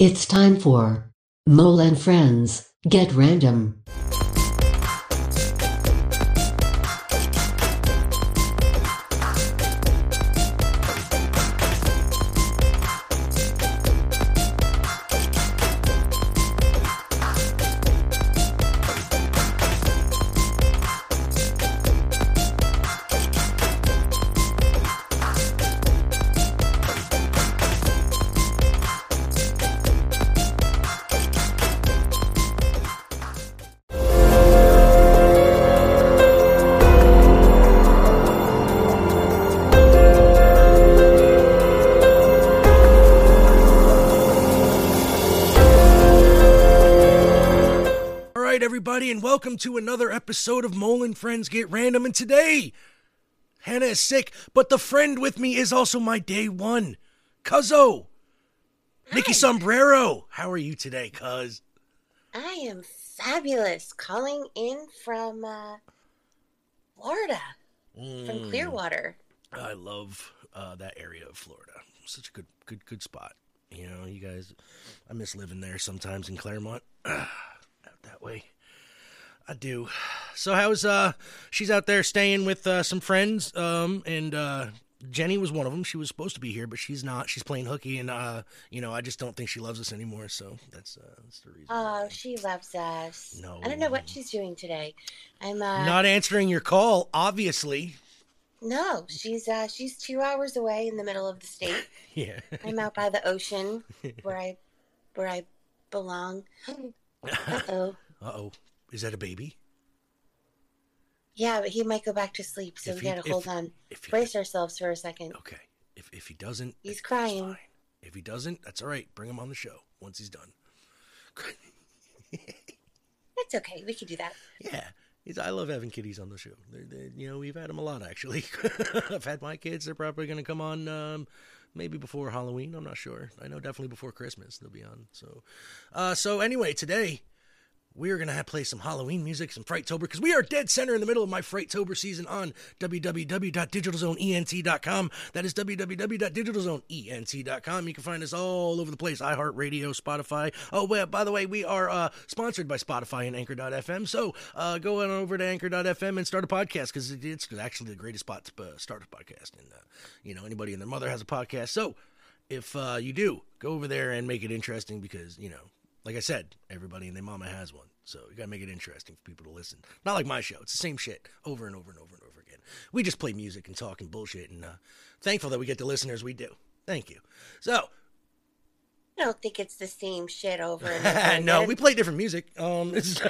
It's time for Mole and Friends Get Random. Welcome to another episode of Mole and Friends Get Random. And today, Hannah is sick, but the friend with me is also my day one, Cuzzo. Nikki Sombrero. How are you today, Cuz? I am fabulous. Calling in from uh, Florida, from Clearwater. I love uh, that area of Florida. Such a good, good, good spot. You know, you guys, I miss living there sometimes in Claremont. out that way. I do. So how's uh she's out there staying with uh, some friends um and uh Jenny was one of them. She was supposed to be here, but she's not. She's playing hooky and uh you know, I just don't think she loves us anymore, so that's uh that's the reason. Oh, she loves us. No. I don't know what she's doing today. I'm uh not answering your call, obviously. no, she's uh she's two hours away in the middle of the state. Yeah. I'm out by the ocean where I where I belong. Uh oh. Uh-oh. Is that a baby? Yeah, but he might go back to sleep, so If we he- gotta if- hold on. if he- Brace ourselves for a second. Okay. If if he doesn't, He's crying. If he doesn't, that's all right. Bring him on the show once he's done. that's okay. We could do that. Yeah, he's, I love having kitties on the show. They're, they you know, we've had them a lot actually. I've had my kids. They're probably going to come on um, maybe before Halloween. I'm not sure. I know definitely before Christmas they'll be on. So, uh, so anyway, today we are going to play some Halloween music, some Frighttober, because we are dead center in the middle of my Frighttober season on www.digitalzoneent.com. That is www.digitalzoneent.com. You can find us all over the place iHeartRadio, Spotify. Oh, well, by the way, we are uh, sponsored by Spotify and Anchor.fm. So uh, go on over to Anchor.fm and start a podcast because it's actually the greatest spot to uh, start a podcast. And, uh, you know, anybody and their mother has a podcast. So if uh, you do, go over there and make it interesting because, you know, like I said, everybody and their mama has one. So you gotta make it interesting for people to listen. Not like my show. It's the same shit over and over and over and over again. We just play music and talk and bullshit and uh, thankful that we get the listeners we do. Thank you. So I don't think it's the same shit over and over. no, again. we play different music. Um it's,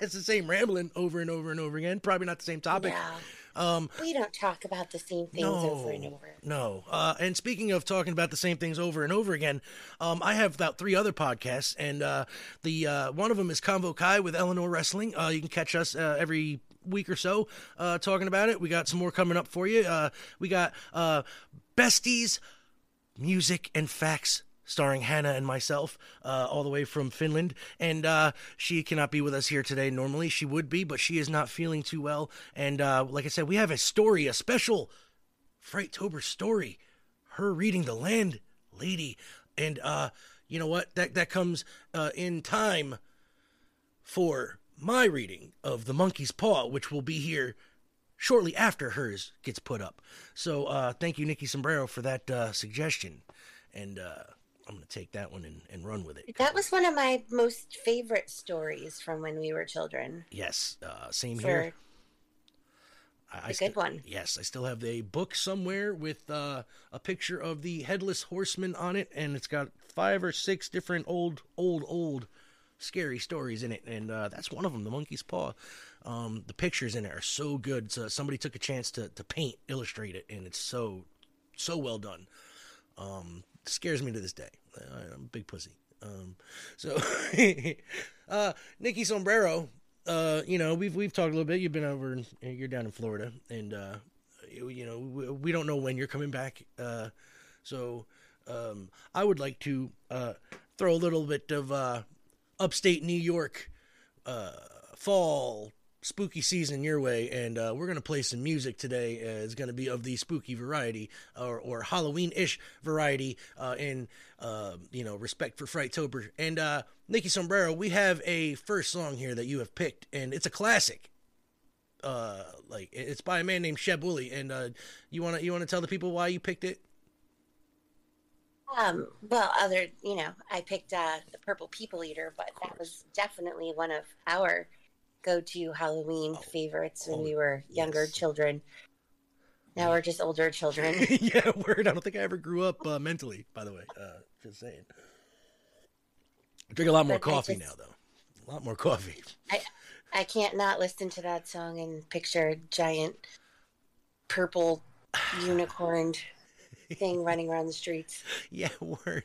it's the same rambling over and over and over again. Probably not the same topic. Yeah. Um We don't talk about the same things no, over and over. No. Uh, and speaking of talking about the same things over and over again, um, I have about three other podcasts, and uh, the uh, one of them is Convo Kai with Eleanor Wrestling. Uh, you can catch us uh, every week or so uh, talking about it. We got some more coming up for you. Uh, we got uh, Besties, Music and Facts. Starring Hannah and myself, uh, all the way from Finland. And uh, she cannot be with us here today. Normally she would be, but she is not feeling too well. And uh, like I said, we have a story, a special Frighttober story. Her reading the land lady. And uh you know what? That that comes uh in time for my reading of The Monkey's Paw, which will be here shortly after hers gets put up. So uh thank you, Nikki Sombrero, for that suggestion. And I'm gonna take that one and, and run with it. That was one of my most favorite stories from when we were children. Yes, uh same For here. I, I the good one. Yes, I still have a book somewhere with uh, a picture of the headless horseman on it, and it's got five or six different old, old, old scary stories in it, and uh, that's one of them, The Monkey's Paw. Um, the pictures in it are so good. So somebody took a chance to to paint, illustrate it, and it's so so well done. Um, scares me to this day. I, I'm a big pussy. Um, so, uh, Nikki Sombrero, uh, you know, we've we've talked a little bit. You've been over, you're down in Florida, and uh, you, you know, we, we don't know when you're coming back. Uh, so, um, I would like to uh, throw a little bit of uh, upstate New York fall spooky season your way, and uh, we're gonna play some music today. Uh, it's gonna be of the spooky variety or, or Halloween-ish variety uh, in uh, you know respect for Frighttober. And uh, Nikki Sombrero, we have a first song here that you have picked, and it's a classic. Uh, like it's by a man named Sheb Wooley, and uh, you wanna you wanna tell the people why you picked it? Um, well, other, you know, I picked uh, the Purple People Eater, but that was definitely one of our go-to Halloween favorites when oh, we were younger yes. children. Now we're just older children. yeah, word. I don't think I ever grew up uh, mentally. By the way, uh, just saying. I drink a lot more But coffee just- now, though. A lot more coffee. I I can't not listen to that song and picture a giant purple unicorned thing running around the streets. Yeah, word.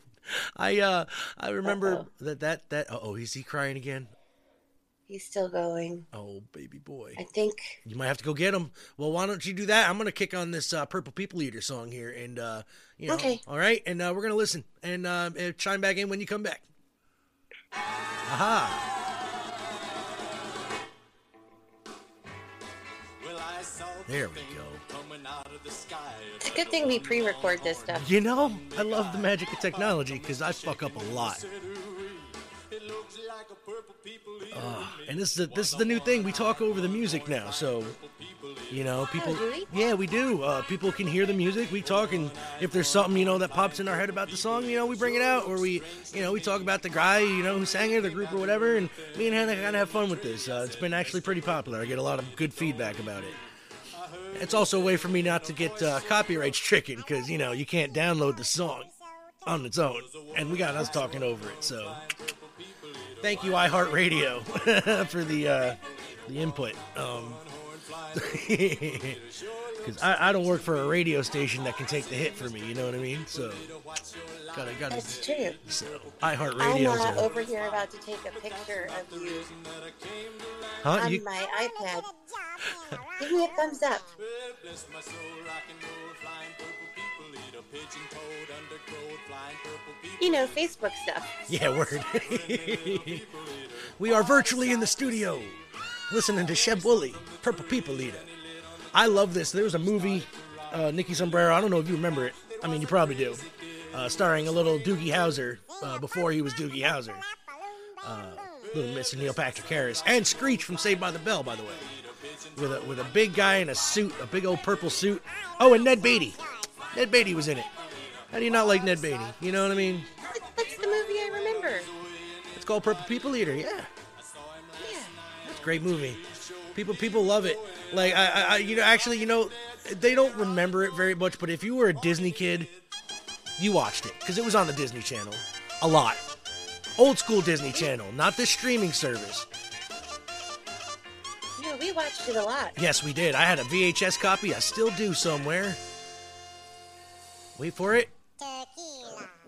I uh I remember Uh-oh. that that that. Oh, is he crying again? He's still going. Oh, baby boy. I think You might have to go get him. Well, why don't you do that? I'm gonna kick on this uh, Purple People Eater song here, and uh, you know, Okay. all right, and uh, we're gonna listen and uh, uh, chime back in when you come back. Aha! There we go. it's a good thing we pre-record this stuff. You know, I love the magic of technology because I fuck up a lot. Uh, and this is the, this is the new thing. We talk over the music now, so you know, people. Do we? Yeah, we do. Uh, people can hear the music. We talk, and if there's something you know that pops in our head about the song, you know, we bring it out, or we, you know, we talk about the guy, you know, who sang it, the group, or whatever. And me and Hannah kind of have fun with this. Uh, it's been actually pretty popular. I get a lot of good feedback about it. It's also a way for me not to get uh, copyright stricken because you know you can't download the song on its own, and we got us talking over it. So, thank you iHeartRadio for the uh, the input. Um, because I, I don't work for a radio station that can take the hit for me. You know what I mean? So, gotta gotta. That's true. So I'm iHeartRadio. uh, over here about to take a picture of you Huh? on You, my iPad. Give me a thumbs up. You know, Facebook stuff. yeah, word. we are virtually in the studio, listening to Sheb Wooley, Purple People Eater. I love this. There was a movie, uh, Nikki Sombrero. I don't know if you remember it. I mean, you probably do. Uh, starring a little Doogie Howser uh, before he was Doogie Howser. Uh, little Mr. Neil Patrick Harris and Screech from Saved by the Bell, by the way, with a with a big guy in a suit, a big old purple suit. Oh, and Ned Beatty. Ned Beatty was in it. How do you not like Ned Beatty? You know what I mean? That's the movie I remember. It's called Purple People Eater. Yeah, Yeah. it's a great movie. People people love it. Like I, I, you know, actually, you know, they don't remember it very much. But if you were a Disney kid, you watched it because it was on the Disney Channel a lot. Old school Disney Channel, not the streaming service. No, we watched it a lot. Yes, we did. I had a VHS copy. I still do somewhere. Wait for it.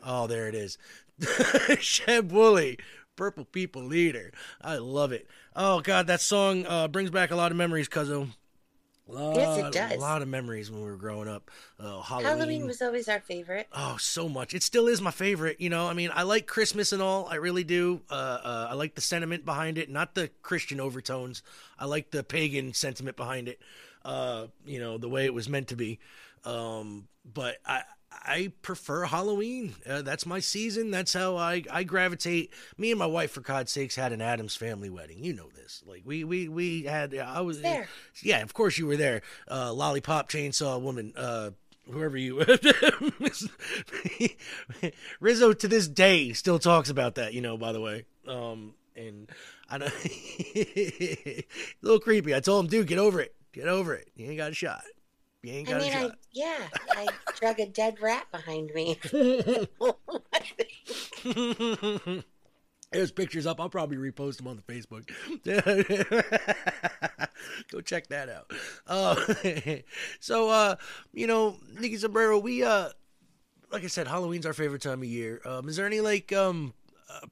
Oh, there it is. Sheb Wooley, Purple People Eater. I love it. Oh God, that song uh, brings back a lot of memories, Cuzzo. Lot, Yes, it does. A lot of memories when we were growing up. Oh, Halloween. Halloween was always our favorite. Oh, so much. It still is my favorite. You know, I mean, I like Christmas and all. I really do. Uh, uh, I like the sentiment behind it, not the Christian overtones. I like the pagan sentiment behind it. Uh, you know, the way it was meant to be. Um, but I. I prefer Halloween. Uh, that's my season. That's how I, I gravitate. Me and my wife, for God's sakes, had an Addams family wedding. You know this. Like we we we had. I was There. Yeah, of course you were there. Uh, lollipop chainsaw woman. Uh, whoever you Rizzo to this day still talks about that, you know, by the way. Um and I don't a little creepy. I told him, dude, get over it. Get over it. You ain't got a shot. You ain't I got I yeah, I drug a dead rat behind me. There's pictures up. I'll probably repost them on the Facebook. Go check that out. Uh, so, uh, you know, Nikki Sombrero, we, uh, like I said, Halloween's our favorite time of year. Um, is there any like, um, uh,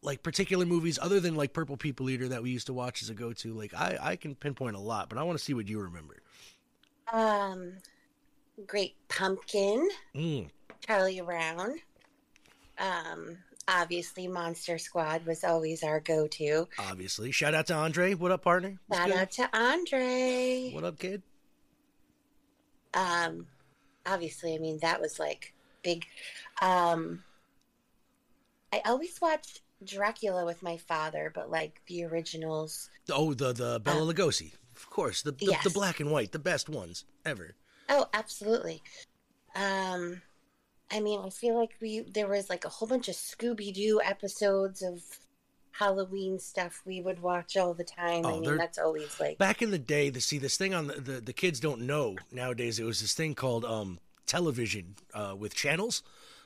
like particular movies other than like Purple People Eater that we used to watch as a go-to? Like, I, I can pinpoint a lot, but I want to see what you remember. Um, Great Pumpkin, Mm. Charlie Brown. Um, obviously, Monster Squad was always our go-to. Obviously. Shout out to Andre. What up, partner? What's Shout good? out to Andre. What up, kid? Um, obviously, I mean that was like big. Um, I always watched Dracula with my father, but like the originals. Oh, the the Bela Lugosi. Of course, the, the Yes. the black and white, the best ones ever. Oh, absolutely. Um, I mean, I feel like we there was like a whole bunch of Scooby Doo episodes of Halloween stuff we would watch all the time. Oh, I mean, that's always like Back in the day, to see this thing on the, the the kids don't know nowadays. It was this thing called um television uh, with channels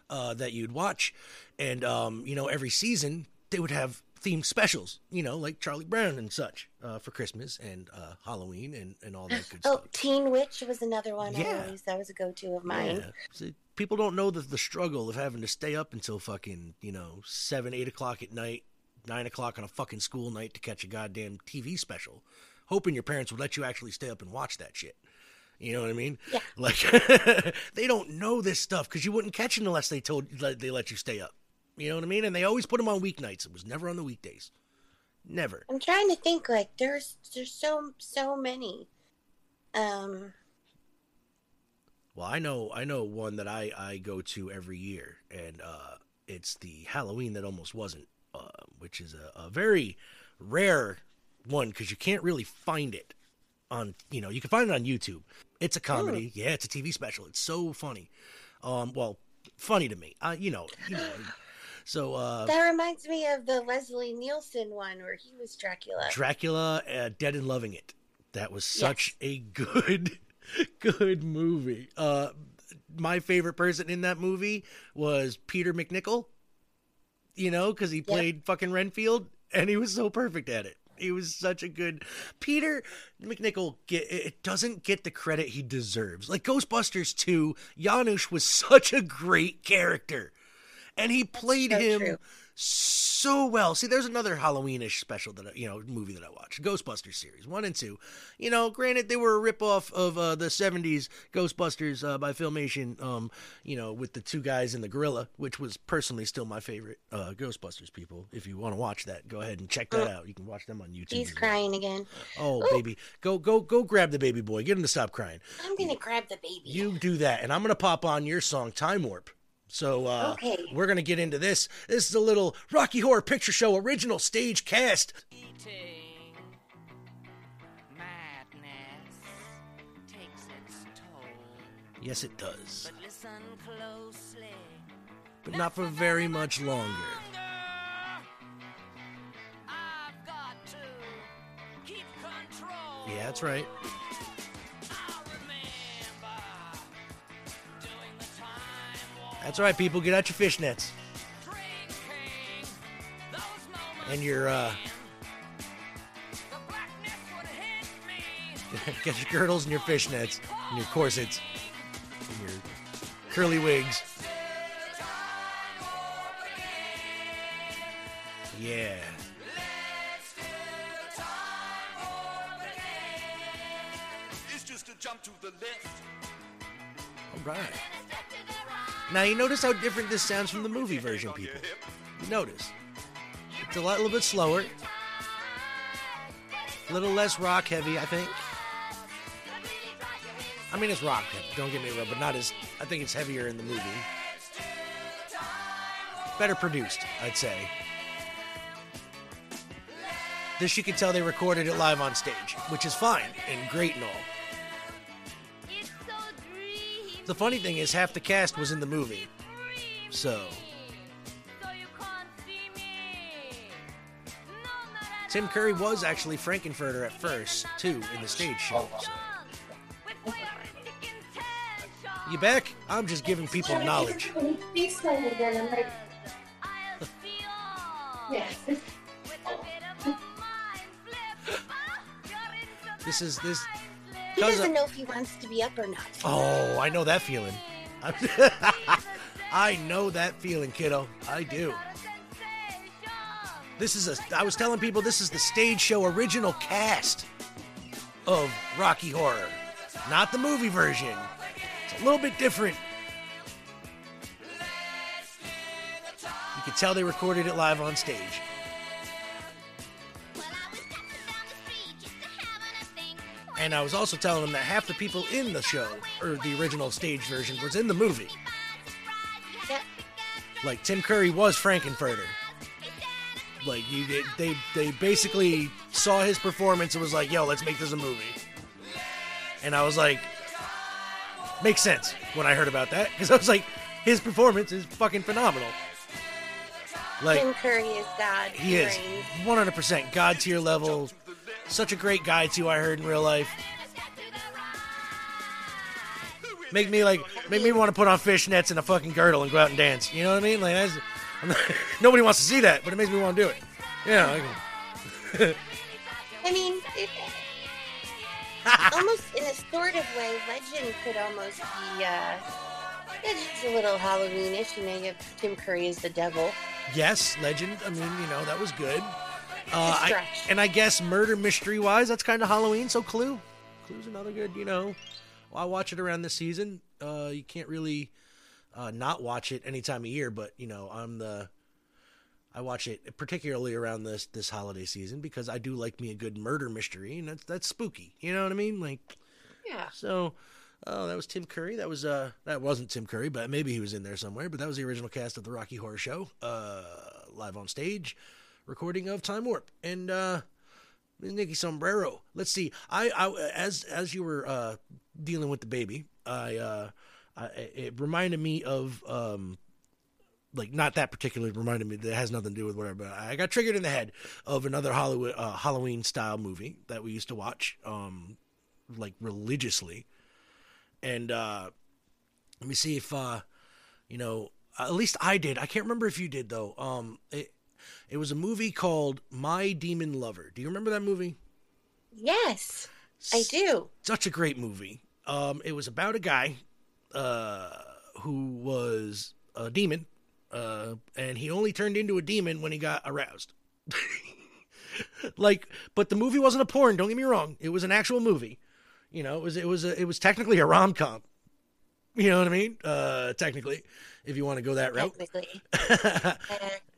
uh, that you'd watch, and um you know every season they would have themed specials. You know, like Charlie Brown and such uh, for Christmas and uh, Halloween and and all that good oh, stuff. Oh, Teen Witch was another one. I Yeah. always that was a go-to of mine. Yeah. See, people don't know the, the struggle of having to stay up until fucking, you know, 7, 8 o'clock at night, 9 o'clock on a fucking school night to catch a goddamn TV special, hoping your parents would let you actually stay up and watch that shit. You know what I mean? Yeah. Like, they don't know this stuff because you wouldn't catch it unless they told they let you stay up. You know what I mean? And they always put them on weeknights. It was never on the weekdays. Never. I'm trying to think like there's there's so so many. Um, Well, I know I know one that I I go to every year, and uh, it's the Halloween that almost wasn't, uh, which is a, a very rare one because you can't really find it on you know you can find it on YouTube. It's a comedy, yeah, it's a TV special. It's so funny, um, well, funny to me. Uh, you know, you know. So uh, that reminds me of the Leslie Nielsen one where he was Dracula. Dracula, uh, Dead and Loving It. That was such a good, good movie. Uh, my favorite person in that movie was Peter MacNicol. You know, because he played fucking Renfield, and he was so perfect at it. He was such a good Peter MacNicol. Get it doesn't get the credit he deserves. Like Ghostbusters 2, Janosz was such a great character, and he played so him true. so well. See, there's another Halloweenish special that I, you know movie that I watched, Ghostbusters series one and two. You know, granted they were a ripoff of uh, the '70s Ghostbusters uh, by Filmation. Um, you know, with the two guys in the gorilla, which was personally still my favorite uh, Ghostbusters. People, if you want to watch that, go ahead and check that out. You can watch them on YouTube. He's well. crying again. Oh, baby, go go go! Grab the baby boy. Get him to stop crying. I'm gonna grab the baby. You do that, and I'm gonna pop on your song "Time Warp." So uh, Okay. we're gonna get into this. This is a little Rocky Horror Picture Show original stage cast. Eating madness takes its toll. Yes, it does, But listen closely. but not for very much longer. I've got to keep control. Yeah, that's right. That's right, people. Get out your fishnets and your uh, get your girdles and your fishnets and your corsets and your curly wigs. Yeah. Now you notice how different this sounds from the movie version, people. You notice it's a lot, little bit slower, a little less rock heavy, I think. I mean, it's rock heavy. Don't get me wrong, but not as. I think it's heavier in the movie. Better produced, I'd say. This you can tell they recorded it live on stage, which is fine and great and all. The funny thing is, half the cast was in the movie, so Tim Curry was actually Frank-N-Furter at first, too, in the stage show. So. You back? I'm just giving people knowledge. This is this. He doesn't know if he wants to be up or not. Oh, I know that feeling. I know that feeling, kiddo. I do. This is a. I was telling people this is the stage show original cast of Rocky Horror, not the movie version. It's a little bit different. You could tell they recorded it live on stage. And I was also telling him that half the people in the show, or the original stage version, was in the movie. Yep. Like Tim Curry was Frank-N-Furter. Like you, they they basically saw his performance and was like, "Yo, let's make this a movie." And I was like, "Makes sense." When I heard about that, because I was like, "His performance is fucking phenomenal." Like Tim Curry is God. he is 100% god tier level. Such a great guy too. I heard in real life. Make me like make me want to put on fishnets and a fucking girdle and go out and dance. You know what I mean? Like that's, I'm not, nobody wants to see that, but it makes me want to do it. Yeah. Like, I mean, it, almost in a sort of way, Legend could almost be. uh It is a little Halloweenish. You know, you have Tim Curry as the devil. yes, legend. I mean, you know that was good. Uh, I, and I guess murder mystery wise, that's kind of Halloween. So Clue, Clue's another good. You know, I watch it around this season. Uh, you can't really uh, not watch it any time of year, but you know, I'm the I watch it particularly around this this holiday season because I do like me a good murder mystery, and that's that's spooky. You know what I mean? Like, Yeah. so. Oh, that was Tim Curry. That was uh, that wasn't Tim Curry, but maybe he was in there somewhere. But that was the original cast of the Rocky Horror Show, uh, live on stage, recording of Time Warp and uh, Nikki Sombrero. Let's see. I, I as as you were uh, dealing with the baby, I, uh, I it reminded me of um, like not that particularly reminded me that has nothing to do with whatever. But I got triggered in the head of another Hollywood uh, Halloween style movie that we used to watch, um, like religiously. And uh, let me see if uh, you know. At least I did. I can't remember if you did though. Um, it it was a movie called My Demon Lover. Do you remember that movie? Yes, I do. such a great movie. Um, it was about a guy uh, who was a demon, uh, and he only turned into a demon when he got aroused. like, but the movie wasn't a porn. Don't get me wrong; it was an actual movie. You know, it was it was a, it was technically a rom com. You know what I mean? Uh, technically, if you want to go that route. Technically,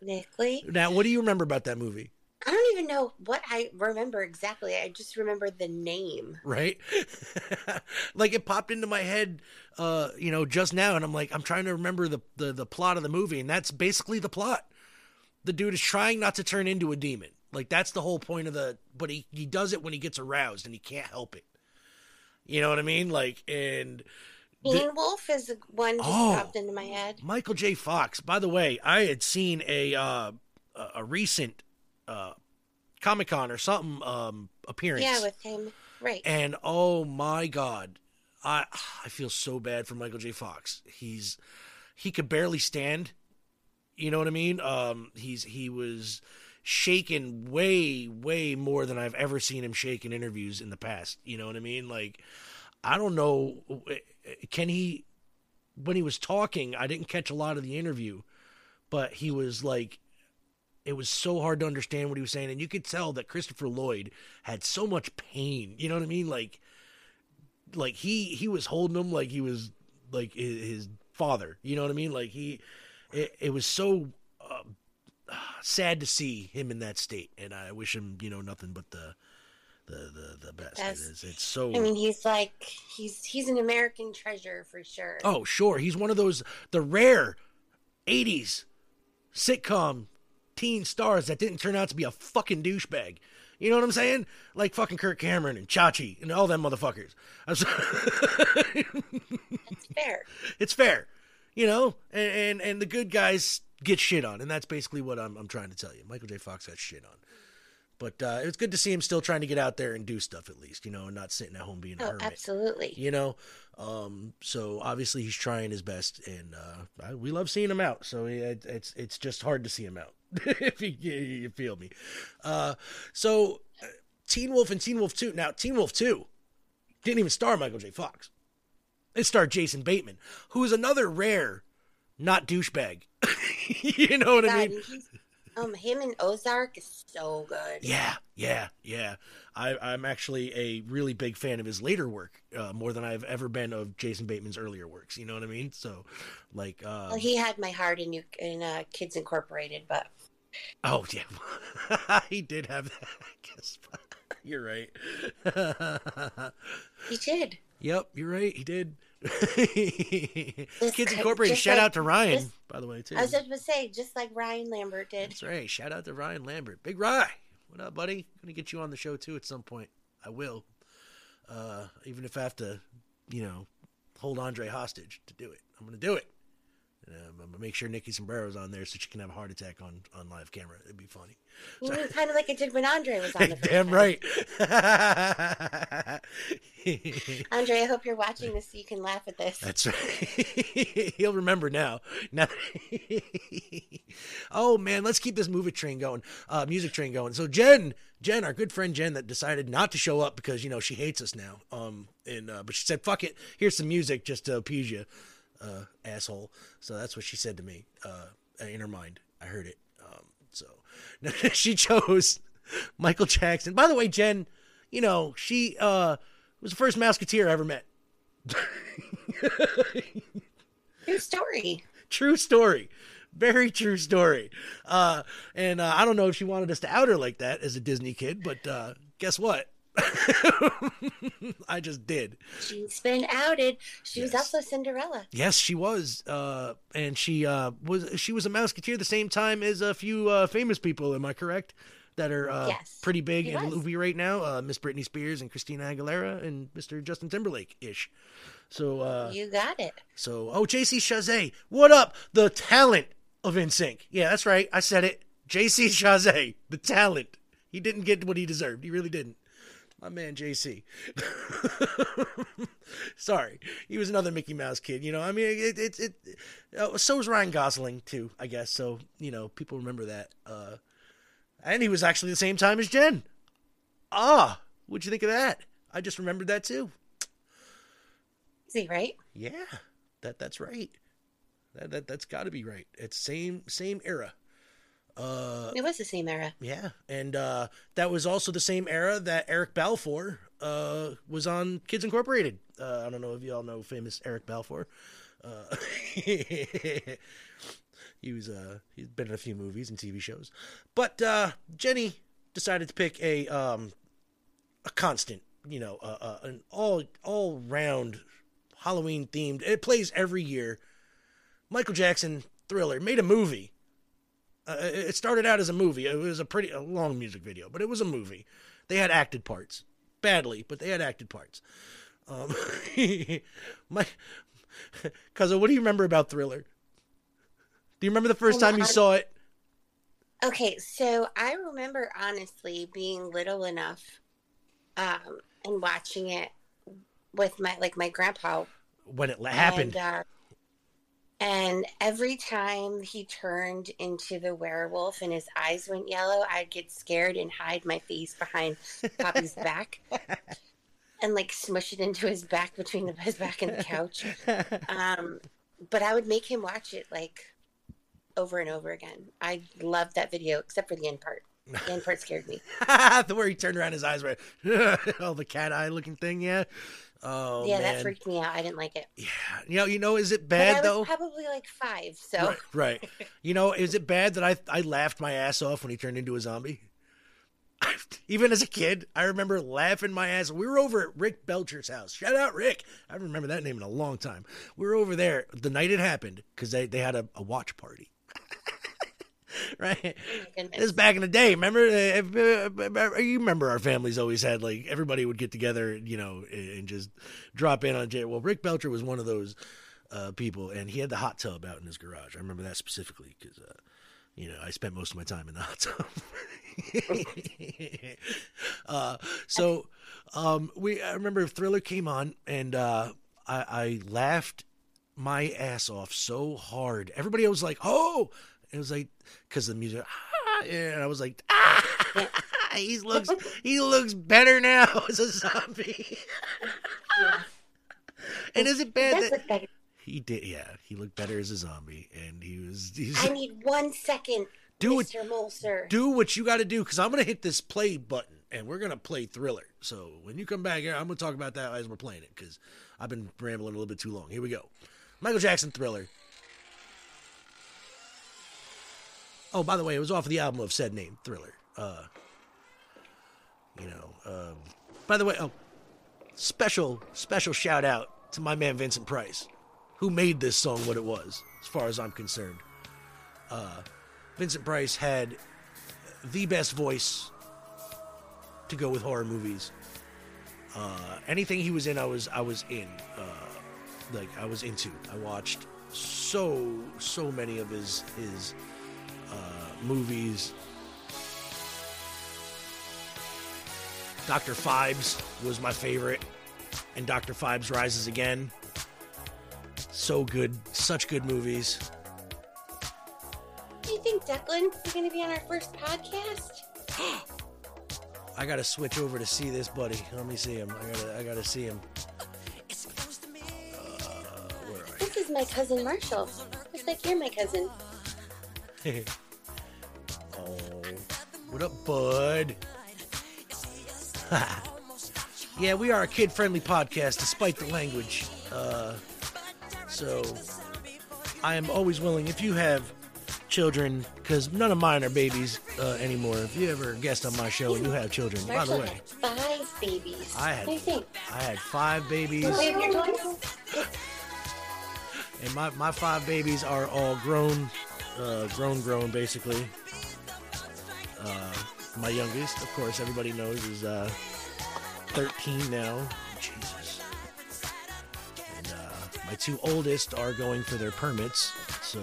technically, now, what do you remember about that movie? I don't even know what I remember exactly. I just remember the name. right? like it popped into my head, uh, you know, just now, and I'm like, I'm trying to remember the, the the plot of the movie, and that's basically the plot. The dude is trying not to turn into a demon. Like that's the whole point of the. But he he does it when he gets aroused, and he can't help it. You know what I mean? Like and. Teen Wolf is the one just Oh. popped into my head. Michael J. Fox. By the way, I had seen a uh, a a recent uh, Comic Con or something um, appearance. Yeah, with him. Right. And oh my god, I I feel so bad for Michael J. Fox. He's he could barely stand. You know what I mean? Um, he's he was shaken way way more than I've ever seen him shake in interviews in the past. You know what I mean? Like I don't know. Can he? When he was talking, I didn't catch a lot of the interview, but he was like it was so hard to understand what he was saying. And you could tell that christopher lloyd had so much pain. You know what i mean? Like like he he was holding him like he was like his, father. You know what i mean? Like he it, it was so uh, sad to see him in that state. And i wish him you know nothing but the the the, the best Best. It is, it's so I mean, he's like he's he's an American treasure for sure. Oh, sure. He's one of those the rare 80s sitcom teen stars that didn't turn out to be a fucking douchebag. You know what I'm saying? Like fucking Kirk Cameron and Chachi and all them motherfuckers. I'm so- That's fair. it's fair, you know, and, and and the good guys get shit on, and that's basically what I'm I'm trying to tell you. Michael J. Fox got shit on, but uh, it's good to see him still trying to get out there and do stuff at least, you know, and not sitting at home being a Oh, hermit. absolutely. You know, um, so obviously he's trying his best, and uh, I, we love seeing him out. So it, it's it's just hard to see him out if you, you, feel me. Uh, so uh, Teen Wolf and Teen Wolf Two. Now Teen Wolf Two didn't even star Michael J. Fox. It starred Jason Bateman, who is another rare, not douchebag. you know what I mean? he's, Um, him in Ozark is so good. Yeah, yeah, yeah. I, I'm actually a really big fan of his later work, uh, more than I've ever been of Jason Bateman's earlier works. You know what I mean? So, like, uh, Well, he had my heart in you in uh, Kids Incorporated, but oh yeah, he did have that. I guess you're right. he did. yep, you're right. He did. Kids Incorporated. Shout like- out to Ryan, just- by the way, too. I was just gonna say, just like Ryan Lambert did. That's right. Shout out to Ryan Lambert. Big Rye. What up, buddy? Gonna get you on the show too at some point. I will. Uh, even if I have to, you know, hold Andre hostage to do it. I'm gonna do it. Um, make sure Nikki Sombrero's on there so she can have a heart attack on, on live camera. It'd be funny. You kind of like I did when Andre was on the first Damn time. right. Andre, I hope you're watching this so you can laugh at this. That's right. He'll remember now. Now, oh man, let's keep this movie train going. Uh, music train going. So Jen, Jen, our good friend Jen, that decided not to show up because you know she hates us now. Um, and uh, but she said, "Fuck it, here's some music just to appease you, uh, asshole." So that's what she said to me. Uh, in her mind, I heard it. Um, so she chose Michael Jackson. By the way, Jen, you know she uh was the first Mouseketeer I ever met. True story. true story very true story uh and uh, i don't know if she wanted us to out her like that as a disney kid but uh guess what i just did She's been outed. She was also Cinderella. yes she was uh and she uh was she was a mouseketeer the same time as a few uh famous people am i correct that are uh Yes, pretty big in movie right now uh miss britney spears and christina aguilera and mr justin timberlake ish so uh you got it. So, oh, JC Chasez, what up? The talent of NSYNC. Yeah, that's right. I said it. JC Chasez, the talent. He didn't get what he deserved. He really didn't. My man JC. Sorry, he was another Mickey Mouse kid. You know, I mean, it it, it uh, so was Ryan Gosling too. I guess so. You know, people remember that. Uh, and he was actually the same time as Jen. Ah, what'd you think of that? I just remembered that too. See, right? Yeah, that that's right. That that that's got to be right. It's same same era. Uh, It was the same era. yeah, and uh, that was also the same era that Eric Balfour uh was on Kids Incorporated. Uh, I don't know if you all know famous Eric Balfour. Uh, he was uh he's been in a few movies and TV shows, but uh, Jenny decided to pick a um a constant, you know, uh, uh, an all all round Halloween themed. It plays every year. Michael Jackson Thriller made a movie. Uh, it started out as a movie. It was a pretty a long music video, but it was a movie. They had acted parts badly, but they had acted parts. Um, my cousin, what do you remember about Thriller? Do you remember the first Oh, time you I- saw it? Okay, so I remember honestly being little enough um, and watching it with my like my grandpa When it happened? And, uh, and every time he turned into the werewolf and his eyes went yellow, I'd get scared and hide my face behind Poppy's back and like smush it into his back between the, his back and the couch. Um, but I would make him watch it like over and over again. I loved that video, except for the end part. End part scared me. the where he turned around, his eyes were oh the cat eye looking thing. Yeah. Oh yeah, man. that freaked me out. I didn't like it. Yeah. You know. You know. Is it bad was though? probably like five, so Right, right. You know, is it bad that I I laughed my ass off when he turned into a zombie? Even as a kid, I remember laughing my ass. We were over at Rick Belcher's house. Shout out Rick. I remember that name in a long time. We were over there the night it happened because they, they had a, a watch party. right? oh. This is back in the day. Remember, uh, uh, you remember our families always had like everybody would get together, you know, and just drop in on Jay. Well, Rick Belcher was one of those uh, people, and he had the hot tub out in his garage. I remember that specifically because, uh, you know, I spent most of my time in the hot tub. uh, so, um, we I remember Thriller came on, and uh, I, I laughed my ass off so hard. Everybody was like, "Oh!" It was like because the music, ah, and I was like, "Ah!" he looks he looks better now as a zombie. and is it bad that better. he did? Yeah, he looked better as a zombie, and he was. He's, I need one second do what Mr. Molser. do what you got to do because I'm gonna hit this play button and we're gonna play Thriller. So when you come back here, I'm gonna talk about that as we're playing it because I've been rambling a little bit too long. Here we go. Michael Jackson Thriller. Oh, by the way, it was off of the album of said name, Thriller. Uh, you know. Um, by the way, oh, special special shout out to my man Vincent Price, who made this song what it was, as far as I'm concerned. Uh, Vincent Price had the best voice to go with horror movies. Uh, anything he was in, I was I was in. Uh, like I was into. I watched so so many of his his movies. Doctor Phibes was my favorite, and Doctor Phibes Rises Again. So good, such good movies. Do you think Declan is going to be on our first podcast? I gotta switch over to see this buddy. Let me see him. I gotta I gotta see him. Uh, where are This is my cousin Marshall. Just like you're my cousin. what up, bud? yeah, we are a kid-friendly podcast, despite the language. Uh, so, I am always willing. If you have children, because none of mine are babies uh, anymore. If you ever guest on my show and you have children, by the way, five babies. I had I. I had five babies. And my, my five babies are all grown, uh, grown, grown, basically. Uh, my youngest, of course, everybody knows is uh, 13 now. Jesus. And uh, my two oldest are going for their permits, so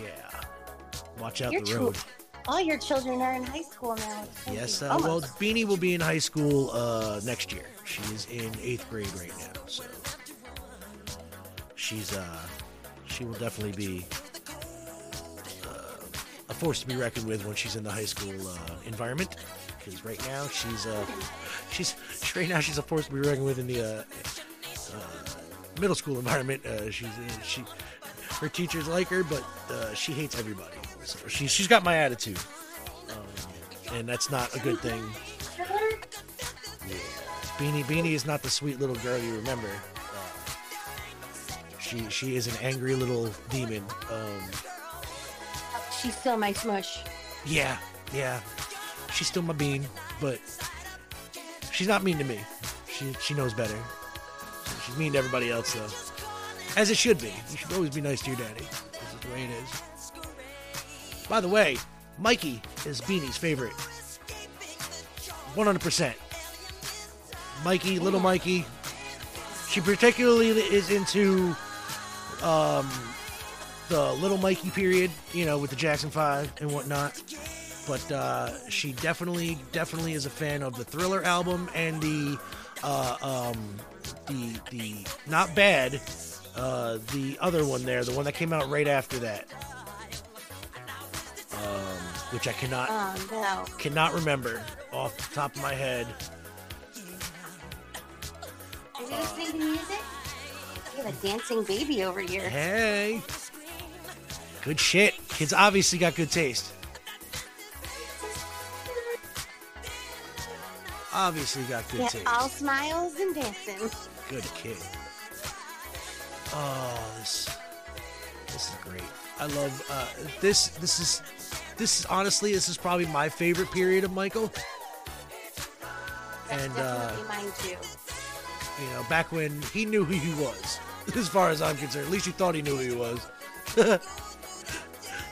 yeah, watch out Your the road. All your children are in high school now. Yes, uh, well, Beanie will be in high school uh, next year. She's in eighth grade right now, so she's uh, she will definitely be force to be reckoned with when she's in the high school uh, environment. Because right now she's uh, she's right now she's a force to be reckoned with in the uh, uh, middle school environment. Uh, she's she her teachers like her, but she hates everybody. So she she's got my attitude Um, and that's not a good thing. Beanie Beanie is not the sweet little girl you remember. She she is an angry little demon. Um, She's still my smush. yeah, yeah. She's still my bean, but she's not mean to me. She she knows better. She's mean to everybody else though, as it should be. You should always be nice to your daddy. This is the way it is. By the way, Mikey is Beanie's favorite. 100%. Mikey, little Mikey. She particularly is into um, the little Mikey period, you know, with the Jackson 5 and whatnot. But uh, she definitely, definitely is a fan of the Thriller album and the, uh, um, the, the, not bad, uh, the other one there, the one that came out right after that. Um, which I cannot Oh no. cannot remember off the top of my head. Are you listening to music? You have a dancing baby over here. Hey, good shit. Kids obviously got good taste. Obviously got good Yeah, taste. all smiles and dancing. Good kid. Oh, this this is great. I love uh, this. This is this is honestly this is probably my favorite period of Michael. That's And uh, mine too. you know, back when he knew who he was, as far as I'm concerned. At least he thought he knew who he was.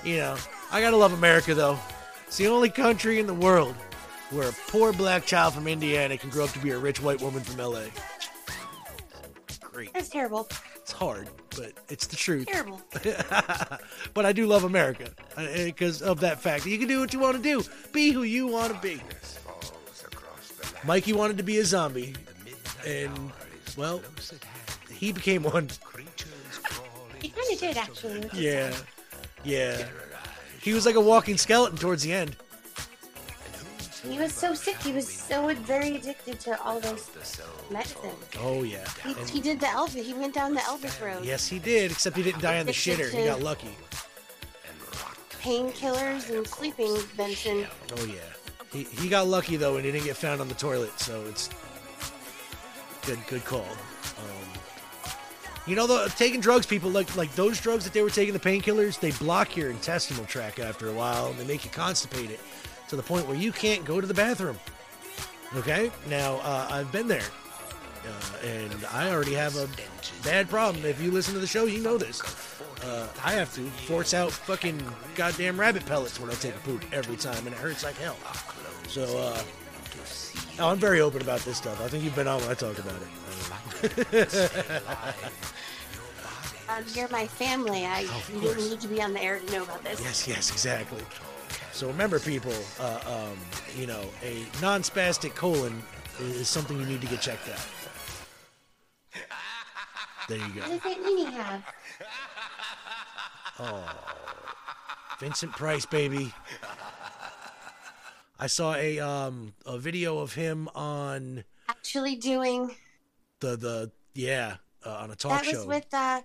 you know, I gotta love America though. It's the only country in the world where a poor black child from Indiana can grow up to be a rich white woman from LA. Great. That's terrible. It's hard, but it's the truth. Terrible. but I do love America uh, uh, because of that fact. You can do what you want to do. Be who you want to be. Mikey wanted to be a zombie, and well, he became one. He kind of did actually. Yeah, yeah. He was like a walking skeleton towards the end. He was so sick. He was so very addicted to all those medicines. Oh yeah. He, he did the Elvis. He went down the Elvis road. yes, he did. Except he didn't die on the shitter. He got lucky. painkillers and sleeping, Benson. Oh yeah. He, he got lucky though and he didn't get found on the toilet, so it's good good call. You know the taking drugs people like like those drugs that they were taking the painkillers, they block your intestinal tract after a while and they make you constipated to the point where you can't go to the bathroom. Okay? Now uh, I've been there. Uh, and I already have a bad problem. If you listen to the show, you know this. Uh, I have to force out fucking goddamn rabbit pellets when I take a poop every time, and it hurts like hell. So, uh, I'm very open about this stuff. I think you've been on when I talk about it. Um, you're my family. I Of you didn't need to be on the air to know about this. Yes, yes, exactly. So remember, people, uh, um, you know, a non-spastic colon is something you need to get checked out. There you go. What does Nene have? Oh, Vincent Price, baby. I saw a um a video of him on Actually doing the the yeah uh, on a talk that show. was with uh,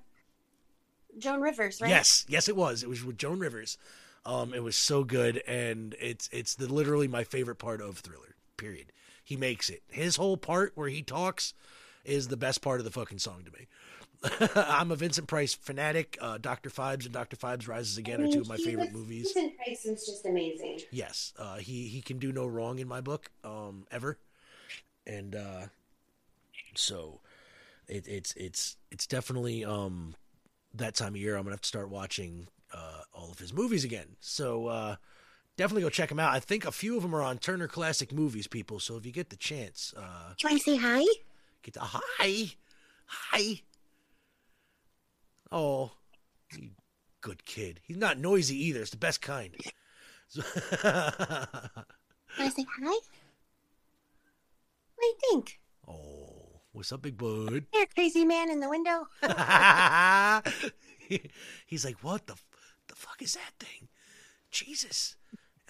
Joan Rivers, right? Yes, yes, it was. It was with Joan Rivers. Um, it was so good, and it's it's the literally my favorite part of Thriller. Period. He makes it. His whole part where he talks is the best part of the fucking song to me. I'm a Vincent Price fanatic. Uh, Doctor Phibes and Doctor Phibes Rises I Again are two of my favorite was- movies. Vincent Price is just amazing. Yes, uh, he he can do no wrong in my book, um, ever, and uh, so it, it's it's it's definitely um, that time of year. I'm gonna have to start watching uh, all of his movies again. So uh, definitely go check him out. I think a few of them are on Turner Classic Movies, people. So if you get the chance, uh, Do you want to say hi? get the hi, hi. Oh, good kid. He's not noisy either. It's the best kind. Want to say hi? What do you think? Oh, what's up, big bud? There, crazy man in the window. He's like, what the, f- the fuck is that thing? Jesus,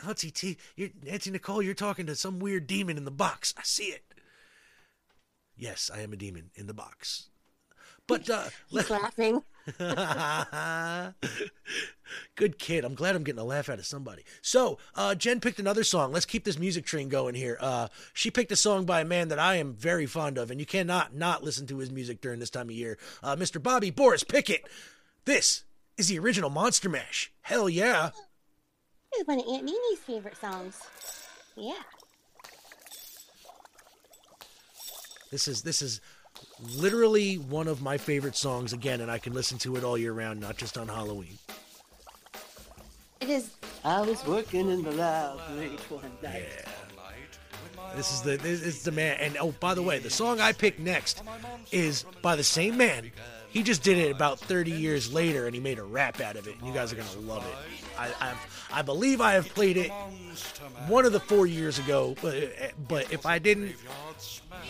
Nancy T, you're, Nancy Nicole, you're talking to some weird demon in the box. I see it. Yes, I am a demon in the box. But uh, He's laughing. Good kid. I'm glad I'm getting a laugh out of somebody. So, uh, Jen picked another song. Let's keep this music train going here. Uh, she picked a song by a man that I am very fond of, and you cannot not listen to his music during this time of year. Uh, Mr. Bobby Boris Pickett. This is the original Monster Mash. Hell yeah. It's one of Aunt Nene's favorite songs. Yeah. This is this is literally one of my favorite songs again, and I can listen to it all year round, not just on Halloween. It is. I was working in the lab late one night. Yeah. This is the this is the man. And oh, by the way, the song I picked next is by the same man. He just did it about 30 years later, and he made a rap out of it. And you guys are gonna love it. I I've, I believe I have played it one of the four years ago, but but if I didn't,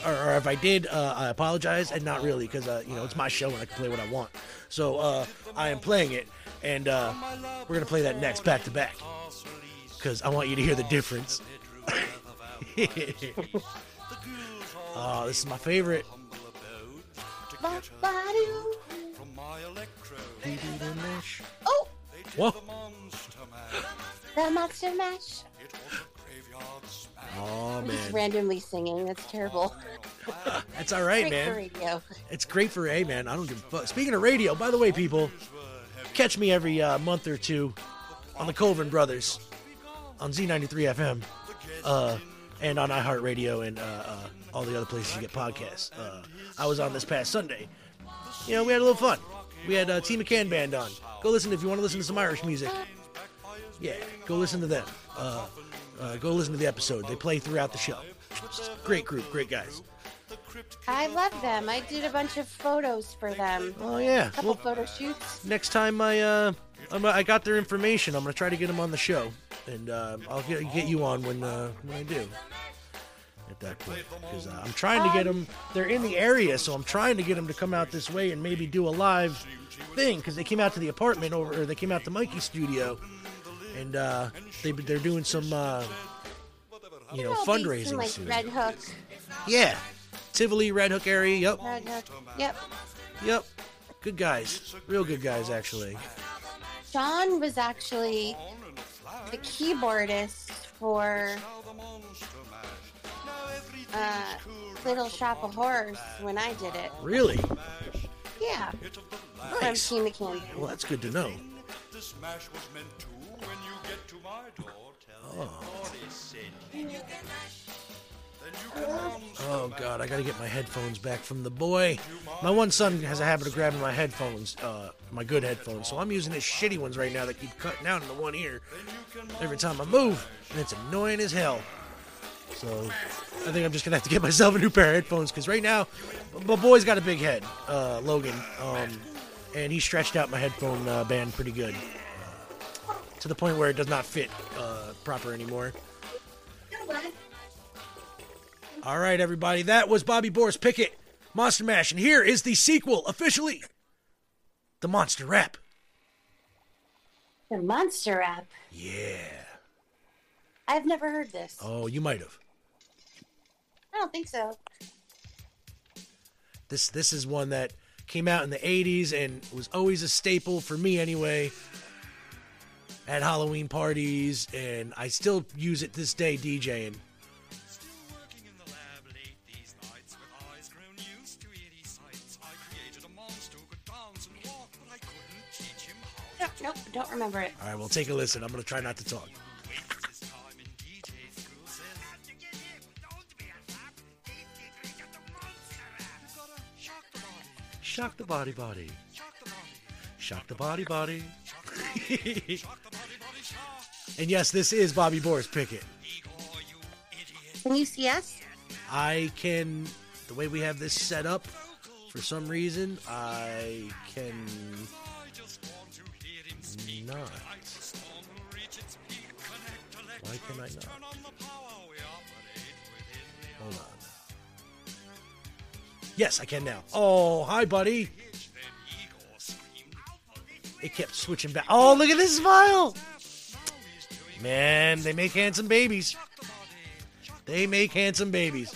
or, or if I did, uh, I apologize, and not really, because uh, you know it's my show and I can play what I want. So uh, I am playing it, and uh, we're gonna play that next back to back, because I want you to hear the difference. oh, this is my favorite. Ba-ba-doo. Oh, Whoa. the Monster Mash. Oh I'm just man, randomly singing. That's terrible. that's all right, Great for man. radio. It's great for a man. I don't give a fuck. Speaking of radio, by the way, people, catch me every uh, month or two on the Colvin Brothers on Z93 FM, uh, and on iHeartRadio and uh, uh, all the other places you get podcasts. Uh, I was on this past Sunday. You know, we had a little fun. We had uh, Team McCann Band on. Go listen if you want to listen to some Irish music. Yeah, go listen to them. Uh, uh, go listen to the episode. They play throughout the show. Great group, great guys. I love them. I did a bunch of photos for them. Oh yeah, A couple well, photo shoots. next time I uh I'm, I got their information, I'm gonna try to get them on the show, and uh, I'll get, get you on when uh, when I do. At that point, because uh, I'm trying to get them. They're in the area, so I'm trying to get them to come out this way and maybe do a live thing. Because they came out to the apartment over, or they came out to Mikey's studio, and uh, they they're doing some uh, you know fundraising. in, like soon. Red Hook. Yeah, Tivoli, Red Hook area. Yep, Red Hook. Yep. yep. Good guys, real good guys actually. Sean was actually the keyboardist for uh, Little Shop of Horrors when I did it. Really? Yeah, from Nice. Tina Camden. Well, that's good to know. The smash was meant to. When you get to my door, tell them what is said. Then you Oh God, I gotta get my headphones back from the boy. My one son has a habit of grabbing my headphones, uh, my good headphones. So I'm using his shitty ones right now that keep cutting out in the one ear every time I move, and it's annoying as hell. So I think I'm just gonna have to get myself a new pair of headphones because right now, my boy's got a big head, uh, Logan, um, and he stretched out my headphone uh, band pretty good to the point where it does not fit uh, proper anymore. All right, everybody, that was Bobby Boris Pickett, Monster Mash, and here is the sequel officially, the Monster Rap. The Monster app. Yeah. I've never heard this. Oh, you might have. I don't think so. This this is one that came out in the 80s and was always a staple for me anyway at Halloween parties and I still use it this day DJing. Still working in the lab late these nights with eyes grown used to eerie sights. I created a monster who could dance and walk, but I couldn't teach him how. Nope, nope, don't remember it. All right, well take a listen. I'm going to try not to talk. Shock the body body. shock the body, body body. shock the body, body, shock. and yes, this is Bobby Boris Pickett. Igor, you idiot. Can you see us? I can the way we have this set up for some reason I can I just want to hear him speak. not. Like the storm will reach its peak. Connect Why can I not? Turn on Yes, I can now. Oh, hi, buddy. It kept switching back. Oh, look at this smile. Man, they make handsome babies. They make handsome babies.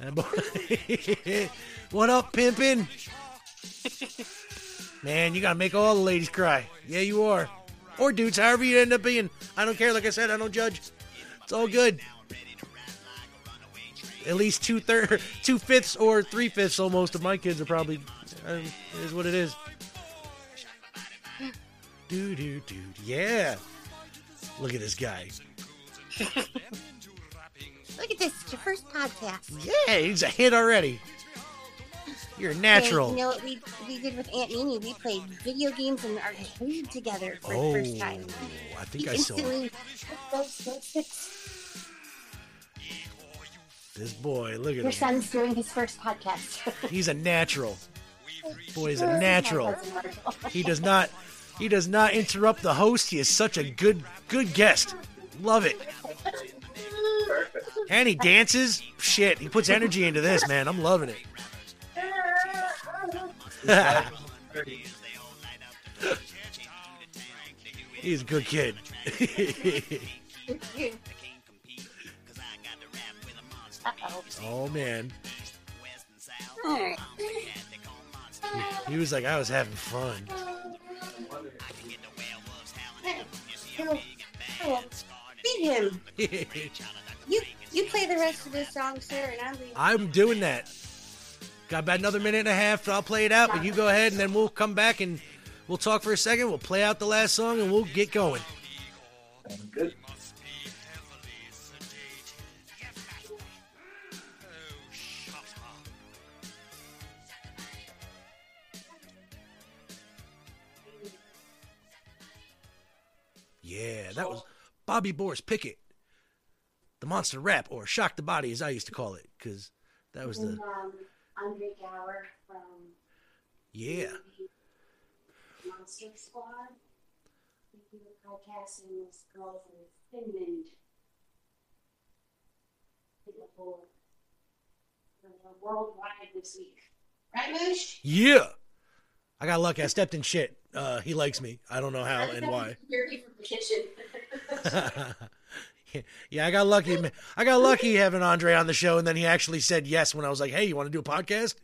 What up, pimpin'? Man, you gotta make all the ladies cry. Yeah, you are. Or dudes, however you end up being. I don't care. Like I said, I don't judge. It's all good. At least two third, two fifths or three fifths almost of my kids are probably. Uh, it is what it is. Do do do. Yeah. Look at this guy. Look at this. It's your first podcast. Yeah, he's a hit already. You're a natural. And you know what we, we did with Aunt Nini? We played video games in an arcade together for oh, the first time. I think He I saw instantly goes, goes, goes. This boy. Look Your at him. son's doing his first podcast. He's a natural. Boy, he's a natural. He does not. He does not interrupt the host. He is such a good, good guest. Love it. And he dances. Shit, he puts energy into this, man. I'm loving it. He's a good kid. Uh-oh. oh man, All right. he was like, I was having fun. Beat him. You you play the rest of this song, sir, and I'm leaving. I'm doing that. Got about another minute and a half. I'll play it out, but you go ahead, and then we'll come back and we'll talk for a second. We'll play out the last song, and we'll get going. Good. Yeah, that was Bobby Boris Pickett, the Monster Rap, or Shock the Body, as I used to call it, because that was the um, Andre Gower from yeah. Monster Squad. We do a this girl from Finland. Did a whole worldwide this week. Right, Moosh? Yeah. I got lucky. I stepped in shit. Uh, he likes me. I don't know how and why. Dirty from the kitchen. yeah, I got lucky. I got lucky having Andre on the show, and then he actually said yes when I was like, "Hey, you want to do a podcast?"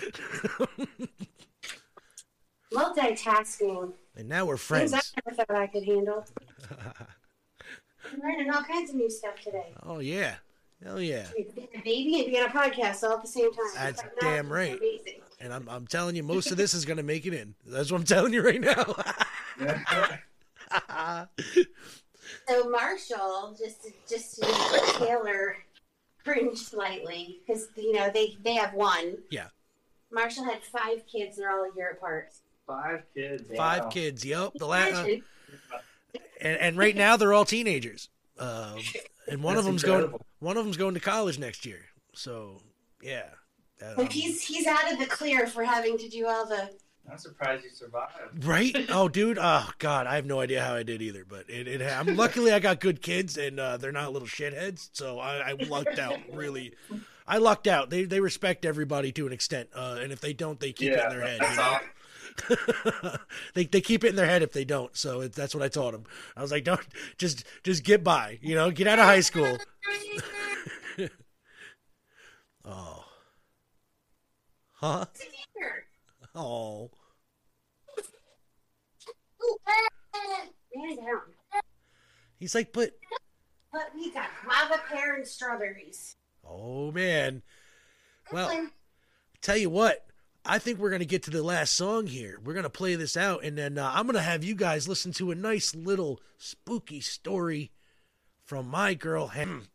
Multitasking. and now we're Things friends. I never thought I could handle. I'm learning all kinds of new stuff today. Oh yeah, hell yeah. Being a baby and being on a podcast all at the same time. That's Technology damn is right. Amazing. And I'm I'm telling you, most of this is gonna make it in. That's what I'm telling you right now. So Marshall, just to, just to make Taylor cringe slightly, because you know they they have one. Yeah. Marshall had five kids. They're all a year apart. Five kids. Five kids. Yep. The last. Imagine. and, and right now they're all teenagers. Um, and one of That's them's going. Incredible. One of them's going to college next year. So yeah. Um, he's he's out of the clear for having to do all the. I'm surprised you survived. right? Oh, dude. Oh, God. I have no idea how I did either. But it. it I'm luckily I got good kids and uh, they're not little shitheads. So I, I lucked out. Really, I lucked out. They they respect everybody to an extent. Uh, and if they don't, they keep it in their head. that's you know? they they keep it in their head if they don't. So it, that's what I taught them. I was like, don't just just get by. You know, get out of high school. Oh. Huh? Oh. He's like, but But we got guava, pear, and strawberries. oh man. Well, tell you what. I think we're gonna get to the last song here. We're gonna play this out, and then uh, I'm gonna have you guys listen to a nice little spooky story from my girl. Hen-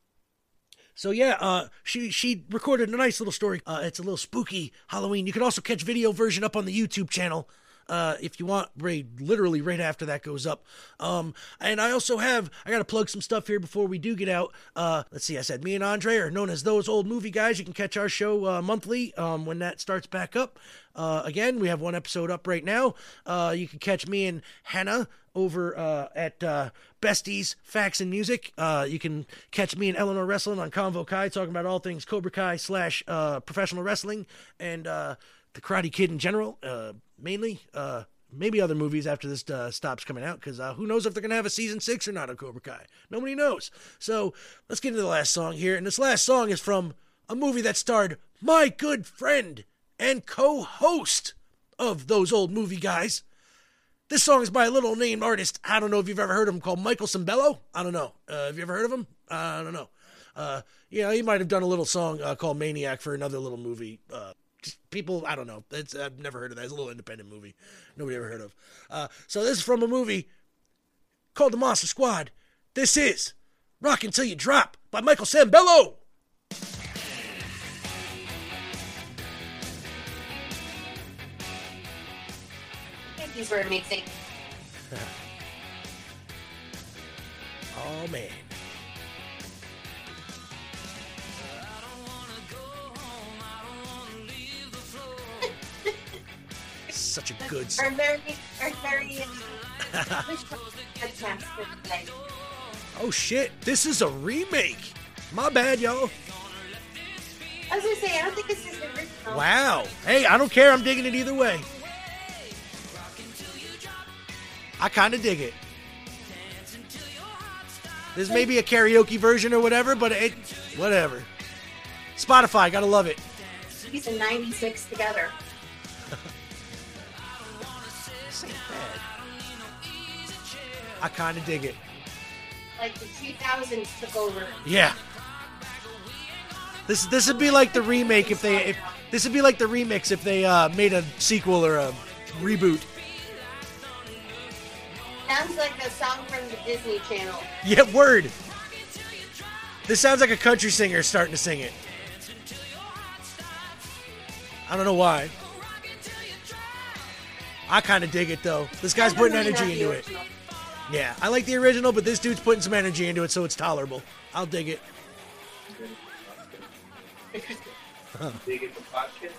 So yeah, uh, she she recorded a nice little story. Uh, it's a little spooky Halloween. You can also catch video version up on the YouTube channel. Uh, if you want, right, literally right after that goes up. Um, and I also have, I got to plug some stuff here before we do get out. Uh, let's see, I said me and Andre are known as those old movie guys. You can catch our show uh, monthly um, when that starts back up. Uh, again, we have one episode up right now. Uh, you can catch me and Hannah over uh, at uh, Besties Facts and Music. Uh, you can catch me and Eleanor Wrestling on Convo Kai, talking about all things Cobra Kai slash uh, professional wrestling and uh, the Karate Kid in general, uh, mainly. Uh, maybe other movies after this uh, stops coming out, because uh, who knows if they're going to have a season six or not of Cobra Kai. Nobody knows. So let's get into the last song here. And this last song is from a movie that starred my good friend and co host of those old movie guys. This song is by a little named artist. I don't know if you've ever heard of him called Michael Sembello. I don't know. Uh, have you ever heard of him? I don't know. Uh, he might have done a little song uh, called Maniac for another little movie. People, I don't know. It's, I've never heard of that. It's a little independent movie. Nobody ever heard of. Uh, so this is from a movie called The Monster Squad. This is Rock Until You Drop by Michael Sembello. These were amazing. Oh, man. Such a good song. very, very uh, podcast. Oh, shit. This is a remake. My bad, y'all. I was gonna say, I don't think this is the original. Wow. Hey, I don't care. I'm digging it either way. I kind of dig it. This may be a karaoke version or whatever, but it, whatever. Spotify, gotta love it. These are 96 together. I kind of dig it. Like the 2000s took over. Yeah. This this would be like the remake if they if this would be like the remix if they uh, made a sequel or a reboot. Sounds like the song from the Disney Channel. Yeah, word. This sounds like a country singer starting to sing it. I don't know why. I kind of dig it though. This guy's I'm putting energy into it. Yeah, I like the original, but this dude's putting some energy into it, so it's tolerable. I'll dig it. Dig the podcast.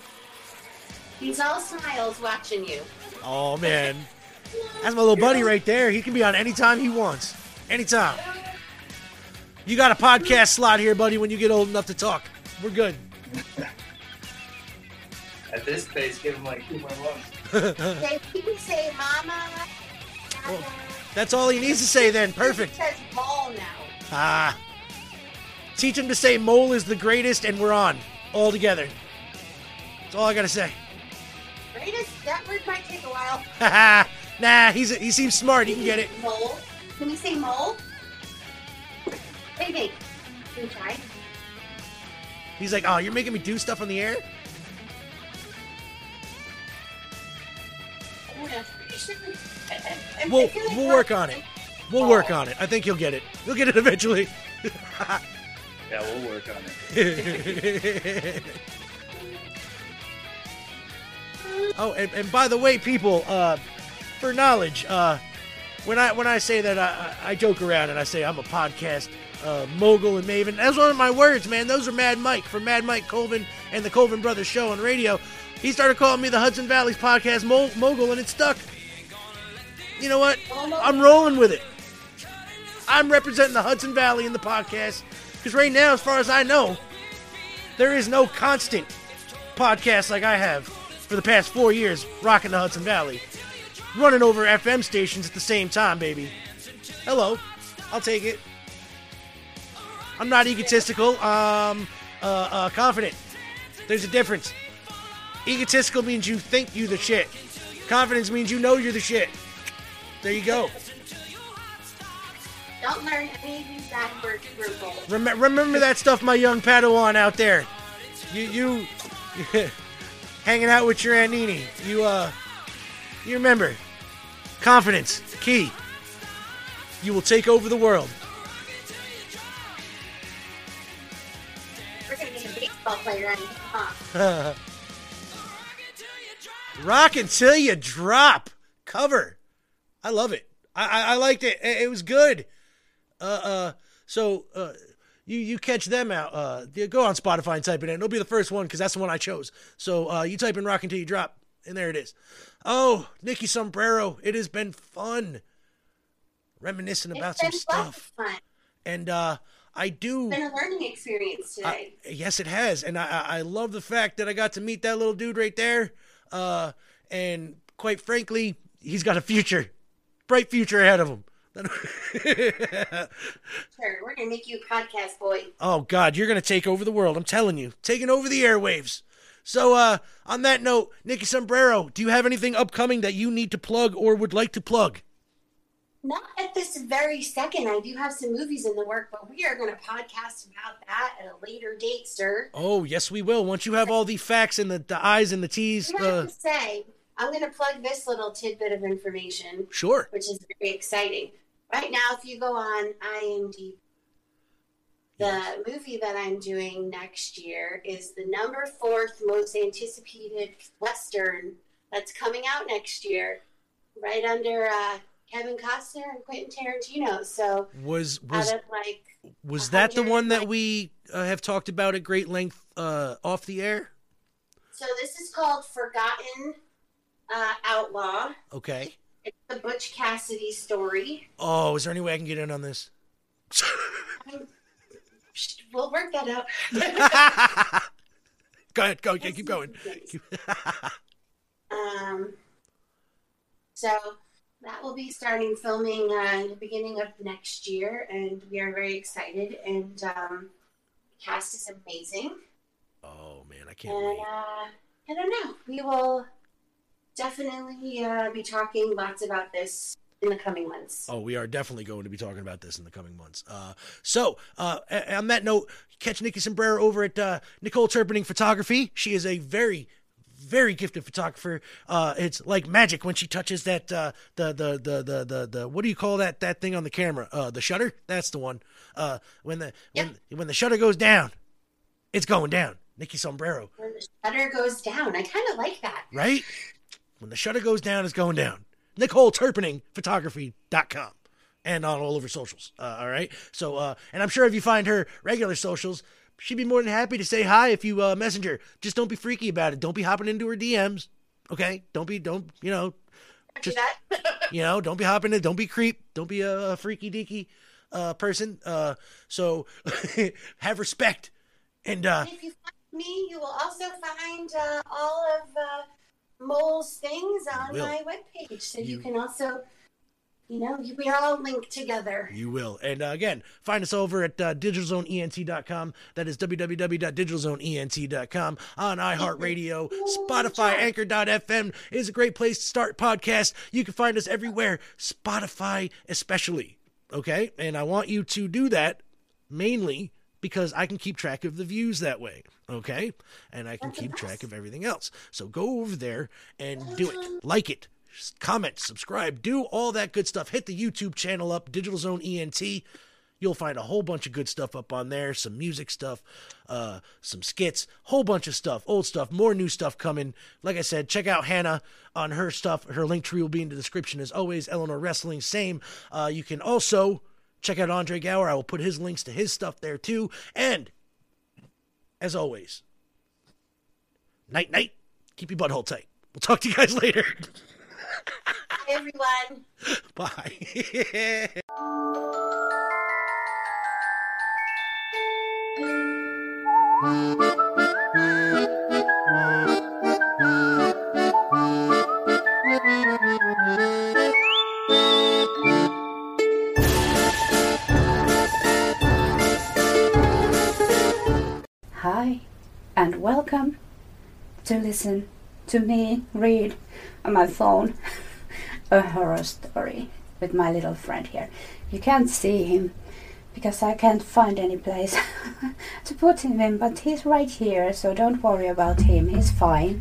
He's all smiles watching you. Oh man, that's my little buddy right there. He can be on anytime he wants, anytime. You got a podcast slot here, buddy. When you get old enough to talk, we're good. At this pace, give him like two more months. He say mama. Well, That's all he needs to say then. He Perfect. says ball now. Ah. Teach him to say mole is the greatest and we're on. All together. That's all I gotta say. Greatest, that word might take a while. nah, he's he seems smart. He can get it. Mole. Can you say mole? Hey, hey, can you try? He's like, oh, you're making me do stuff on the air? We'll, we'll work on it. We'll work on it. I think you'll get it. You'll get it eventually. Yeah, we'll work on it. oh, and, and by the way, people, uh, for knowledge, uh, when I when I say that, I, I I joke around and I say I'm a podcast uh, mogul and maven. That's one of my words, man. Those are Mad Mike from Mad Mike Colvin and the Colvin Brothers Show on radio. He started calling me the Hudson Valley's podcast mo- mogul, and it stuck. You know what? I'm rolling with it. I'm representing the Hudson Valley in the podcast because right now, as far as I know, there is no constant podcast like I have for the past four years, rocking the Hudson Valley, running over FM stations at the same time, baby. Hello, I'll take it. I'm not egotistical. Um, uh, uh, confident. There's a difference. Egotistical means you think you the shit. Confidence means you know you're the shit. There you go. Don't learn any of these bad words, Rupel. Rem- remember that stuff, my young Padawan out there. You, you, hanging out with your Aunt Nini. You, uh, you remember, confidence, key. You will take over the world. We're gonna get a baseball player on huh? Rock until you drop. Cover. I love it. I, I, I liked it. it. It was good. Uh, uh, so, uh, you, you catch them out. Uh, go on Spotify and type it in. It'll be the first one because that's the one I chose. So, uh, you type in Rock Until You Drop, and there it is. Oh, Nikki Sombrero. It has been fun. Reminiscing about It's some stuff. fun. And, uh, I do. It's been a learning experience today. I- yes, it has, and I, I I love the fact that I got to meet that little dude right there. Uh, and quite frankly, he's got a future, bright future ahead of them. sure, we're gonna make you a podcast boy. oh God, you're gonna take over the world. I'm telling you, taking over the airwaves. So, uh, on that note, Nikki Sombrero, do you have anything upcoming that you need to plug or would like to plug? Not at this very second. I do have some movies in the work, but we are gonna podcast about that at a later date, sir. Oh, yes, we will. Once you have all the facts and the, the I's and the T's, I have uh, to say, I'm gonna plug this little tidbit of information, sure. which is very exciting. Right now, if you go on IMDb, the movie that I'm doing next year is the number fourth most anticipated Western that's coming out next year, right under uh, Kevin Costner and Quentin Tarantino. So Was was out of like, was that the one that we uh, have talked about at great length uh, off the air? so this is called Forgotten uh, Outlaw. Okay. It's the Butch Cassidy story. Oh, is there any way I can get in on this? We'll work that out. go ahead, go, yeah, keep going. Um, so that will be starting filming uh, in the beginning of next year, and we are very excited. And um, the cast is amazing, Oh man, I can't and wait. uh, I don't know. We will definitely uh, be talking lots about this in the coming months. Oh, we are definitely going to be talking about this in the coming months. Uh, so, uh, on that note, catch Nikki Sombrero over at uh, Nicole Turpening Photography. She is a very, very gifted photographer. Uh, it's like magic when she touches that uh, the, the the the the the what do you call that that thing on the camera? Uh, the shutter. That's the one. Uh, when the when when the shutter goes down, it's going down. Nikki Sombrero, When the shutter goes down, I kind of like that. right? When the shutter goes down, it's going down. Nicole Turpening Photography.com and on all over socials. Uh, all right. So, uh, and I'm sure if you find her regular socials, she'd be more than happy to say hi if you uh, messenger. Just don't be freaky about it. Don't be hopping into her DMs. Okay. Don't be, don't, you know, Just- you know, don't be hopping in. Don't be creep. Don't be a, a freaky deaky uh, person. Uh, so have respect. And uh, if you find me, you will also find uh, all of uh, Mole's things on will. my webpage. So you, You- can also, you know, we are all linked together. You will. And uh, again, find us over at uh, digitalzoneent.com. That is www.digitalzoneent.com. On iHeartRadio, Spotify, Anchor.fm is a great place to start podcasts. You can find us everywhere, Spotify especially. Okay? And I want you to do that mainly because I can keep track of the views that way. Okay. And I can keep track of everything else. So go over there and do it. Like it, comment, subscribe, do all that good stuff. Hit the YouTube channel up, Digital Zone ENT. You'll find a whole bunch of good stuff up on there, some music stuff, uh, some skits, whole bunch of stuff, old stuff, more new stuff coming. Like I said, check out Hannah on her stuff. Her link tree will be in the description as always. Eleanor Wrestling, same. Uh, you can also check out Andre Gower. I will put his links to his stuff there too. And as always, night night. Keep your butthole tight. We'll talk to you guys later. Hi, everyone. Bye. and welcome to listen to me read on my phone a horror story with my little friend here. You can't see him because I can't find any place to put him in, but he's right here, so don't worry about him, he's fine.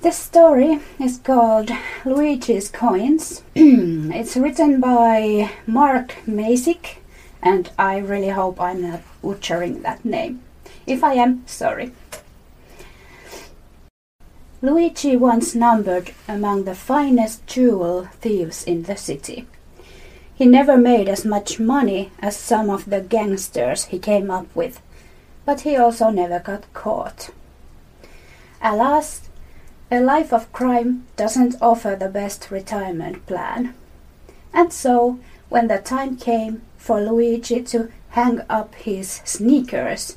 This story is called Luigi's Coins. it's written by Mark Masick, and I really hope I'm not butchering that name. If I am, sorry. Luigi once numbered among the finest jewel thieves in the city. He never made as much money as some of the gangsters he came up with, but he also never got caught. Alas, a life of crime doesn't offer the best retirement plan. And so, when the time came for Luigi to hang up his sneakers,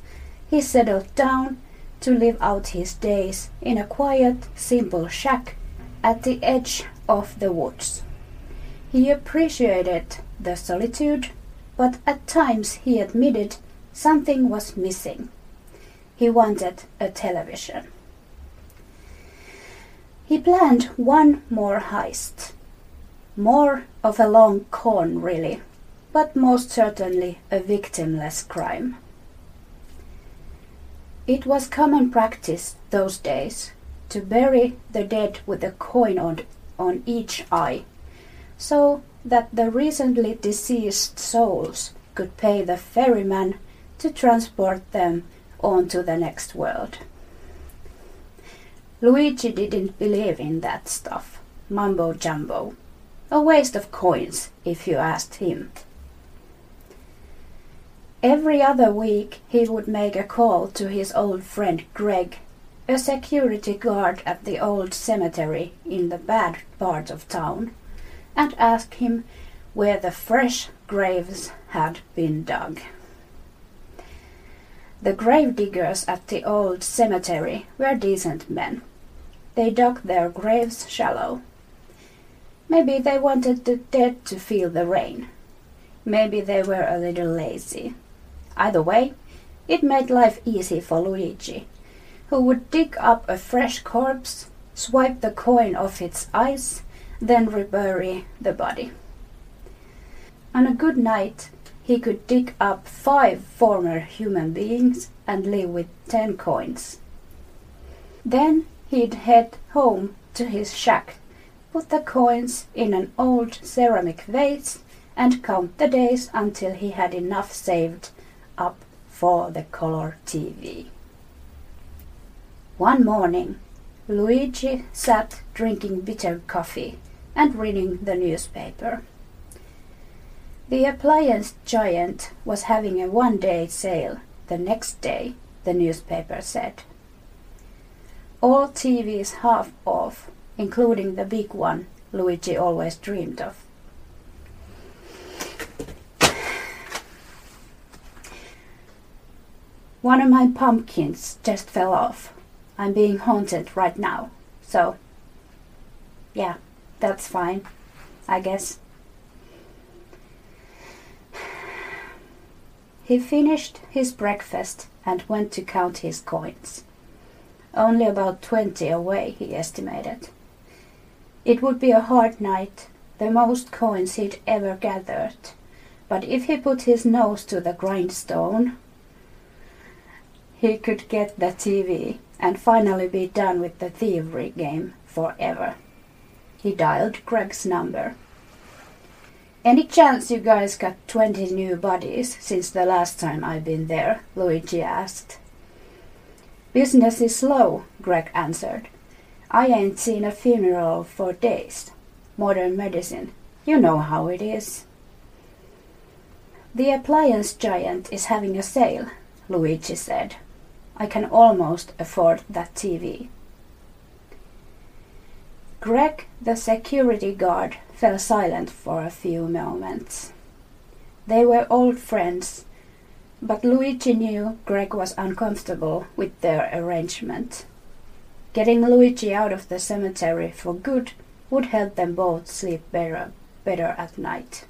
he settled down to live out his days in a quiet, simple shack at the edge of the woods. He appreciated the solitude, but at times he admitted something was missing. He wanted a television. He planned one more heist. More of a long con, really, but most certainly a victimless crime. It was common practice those days to bury the dead with a coin on, on each eye, so that the recently deceased souls could pay the ferryman to transport them on to the next world. Luigi didn't believe in that stuff, mumbo jumbo. A waste of coins, if you asked him. Every other week he would make a call to his old friend Greg, a security guard at the old cemetery in the bad part of town, and ask him where the fresh graves had been dug. The grave diggers at the old cemetery were decent men. They dug their graves shallow. Maybe they wanted the dead to feel the rain. Maybe they were a little lazy. Either way, it made life easy for Luigi, who would dig up a fresh corpse, swipe the coin off its eyes, then rebury the body. On a good night, he could dig up five former human beings and live with ten coins. Then he'd head home to his shack, put the coins in an old ceramic vase, and count the days until he had enough saved up for the color TV. One morning, Luigi sat drinking bitter coffee and reading the newspaper. The appliance giant was having a one day sale the next day, the newspaper said. All TVs half off, including the big one Luigi always dreamed of. One of my pumpkins just fell off. I'm being haunted right now. So, yeah, that's fine, I guess. He finished his breakfast and went to count his coins. Only about twenty away, he estimated. It would be a hard night, the most coins he'd ever gathered, But if he put his nose to the grindstone, he could get the TV and finally be done with the thievery game forever. He dialed Greg's number. Any chance you guys got 20 new bodies since the last time I've been there? Luigi asked. Business is slow, Greg answered. I ain't seen a funeral for days. Modern medicine. You know how it is. The appliance giant is having a sale, Luigi said. I can almost afford that TV. Greg, the security guard, fell silent for a few moments. They were old friends, but Luigi knew Greg was uncomfortable with their arrangement. Getting Luigi out of the cemetery for good would help them both sleep better, better at night.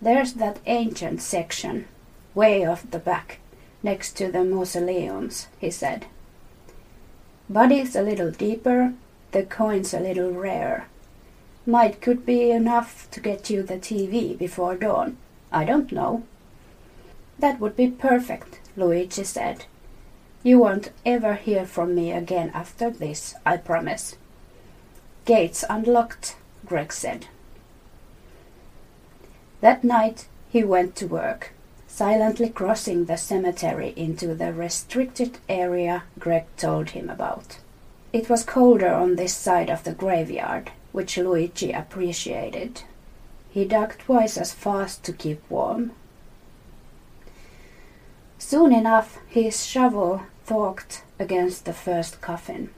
There's that ancient section, way off the back, next to the mausoleums, he said. Bodies a little deeper, the coins a little rarer. Might could be enough to get you the TV before dawn. I don't know. That would be perfect, Luigi said. You won't ever hear from me again after this, I promise. Gates unlocked, Greg said. That night he went to work, silently crossing the cemetery into the restricted area Greg told him about. It was colder on this side of the graveyard, which Luigi appreciated. He dug twice as fast to keep warm. Soon enough his shovel thwacked against the first coffin.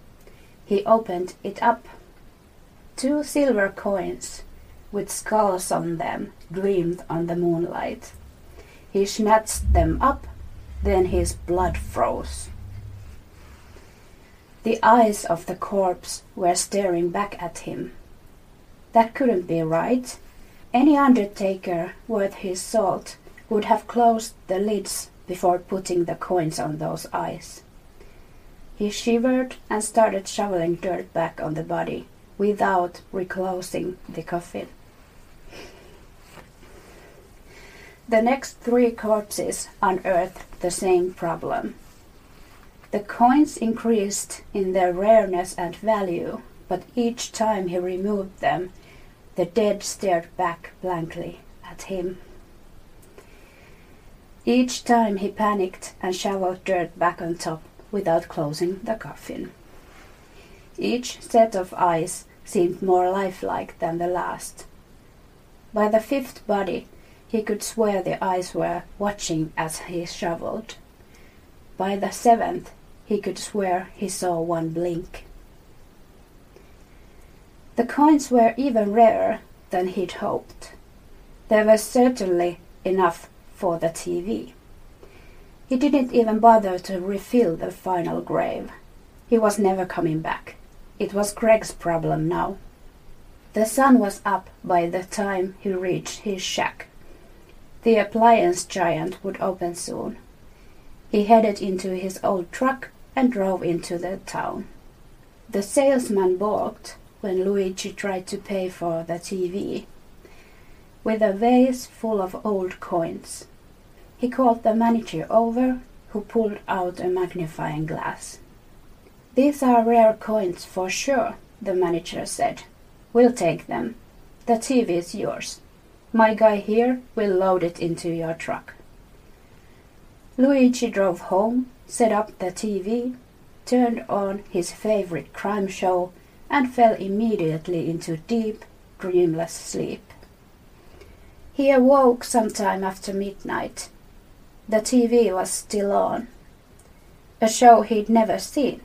He opened it up. Two silver coins, with skulls on them, gleamed on the moonlight. He snatched them up, then his blood froze. The eyes of the corpse were staring back at him. That couldn't be right. Any undertaker worth his salt would have closed the lids before putting the coins on those eyes. He shivered and started shoveling dirt back on the body without reclosing the coffin. The next three corpses unearthed the same problem. The coins increased in their rareness and value, but each time he removed them, the dead stared back blankly at him. Each time he panicked and shoveled dirt back on top without closing the coffin. Each set of eyes seemed more lifelike than the last. By the fifth body, he could swear the eyes were watching as he shoveled. By the seventh, he could swear he saw one blink. The coins were even rarer than he'd hoped. There was certainly enough for the TV. He didn't even bother to refill the final grave. He was never coming back. It was Greg's problem now. The sun was up by the time he reached his shack. The appliance giant would open soon. He headed into his old truck and drove into the town. The salesman balked when Luigi tried to pay for the TV with a vase full of old coins. He called the manager over, who pulled out a magnifying glass. These are rare coins for sure, the manager said. We'll take them. The TV is yours. My guy here will load it into your truck. Luigi drove home, set up the TV, turned on his favorite crime show, and fell immediately into deep, dreamless sleep. He awoke sometime after midnight. The TV was still on. A show he'd never seen.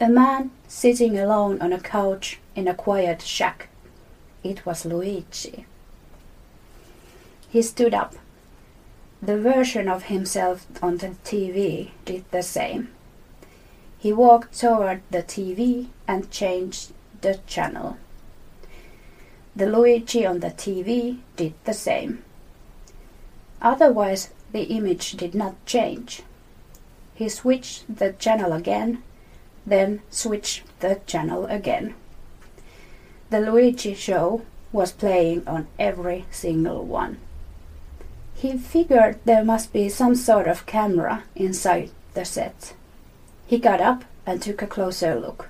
A man sitting alone on a couch in a quiet shack. It was Luigi. He stood up. The version of himself on the TV did the same. He walked toward the TV and changed the channel. The Luigi on the TV did the same. Otherwise, the image did not change. He switched the channel again, then switched the channel again. The Luigi show was playing on every single one. He figured there must be some sort of camera inside the set. He got up and took a closer look.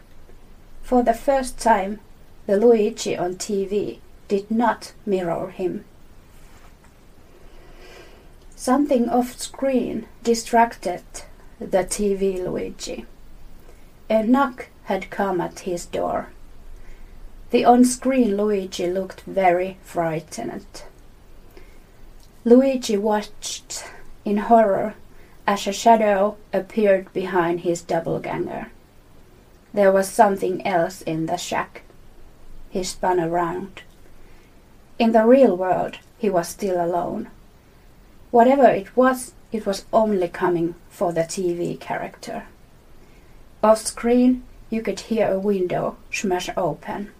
For the first time, the Luigi on TV did not mirror him. Something off screen distracted the TV Luigi. A knock had come at his door. The on screen Luigi looked very frightened. Luigi watched in horror as a shadow appeared behind his doppelganger. There was something else in the shack. He spun around. In the real world, he was still alone. Whatever it was, it was only coming for the TV character. Off screen, you could hear a window smash open.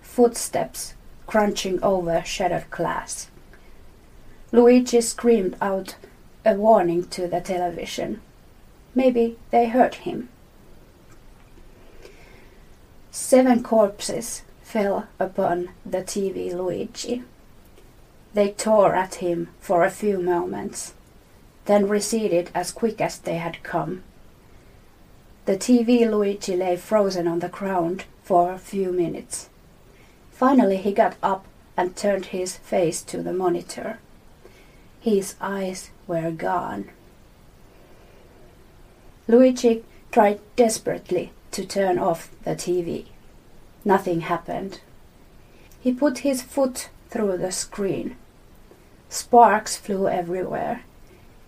Footsteps crunching over shattered glass. Luigi screamed out a warning to the television. Maybe they heard him. Seven corpses fell upon the TV Luigi. They tore at him for a few moments, then receded as quick as they had come. The TV Luigi lay frozen on the ground for a few minutes. Finally, he got up and turned his face to the monitor. His eyes were gone. Luigi tried desperately to turn off the TV. Nothing happened. He put his foot through the screen. Sparks flew everywhere.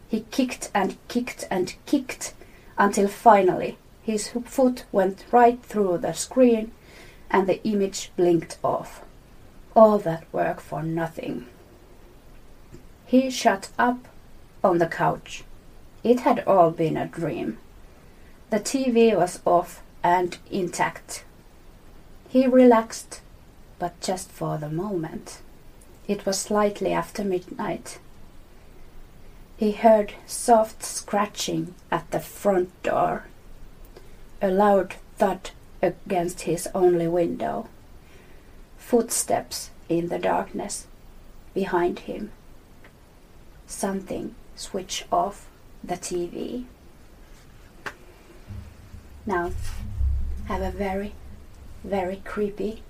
He kicked and kicked and kicked until finally his foot went right through the screen and the image blinked off. All that work for nothing. He shut up on the couch. It had all been a dream. The TV was off and intact. He relaxed, but just for the moment. It was slightly after midnight. He heard soft scratching at the front door, a loud thud against his only window, footsteps in the darkness behind him. Something switch off the TV. Now, have a very, very creepy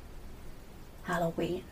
Halloween.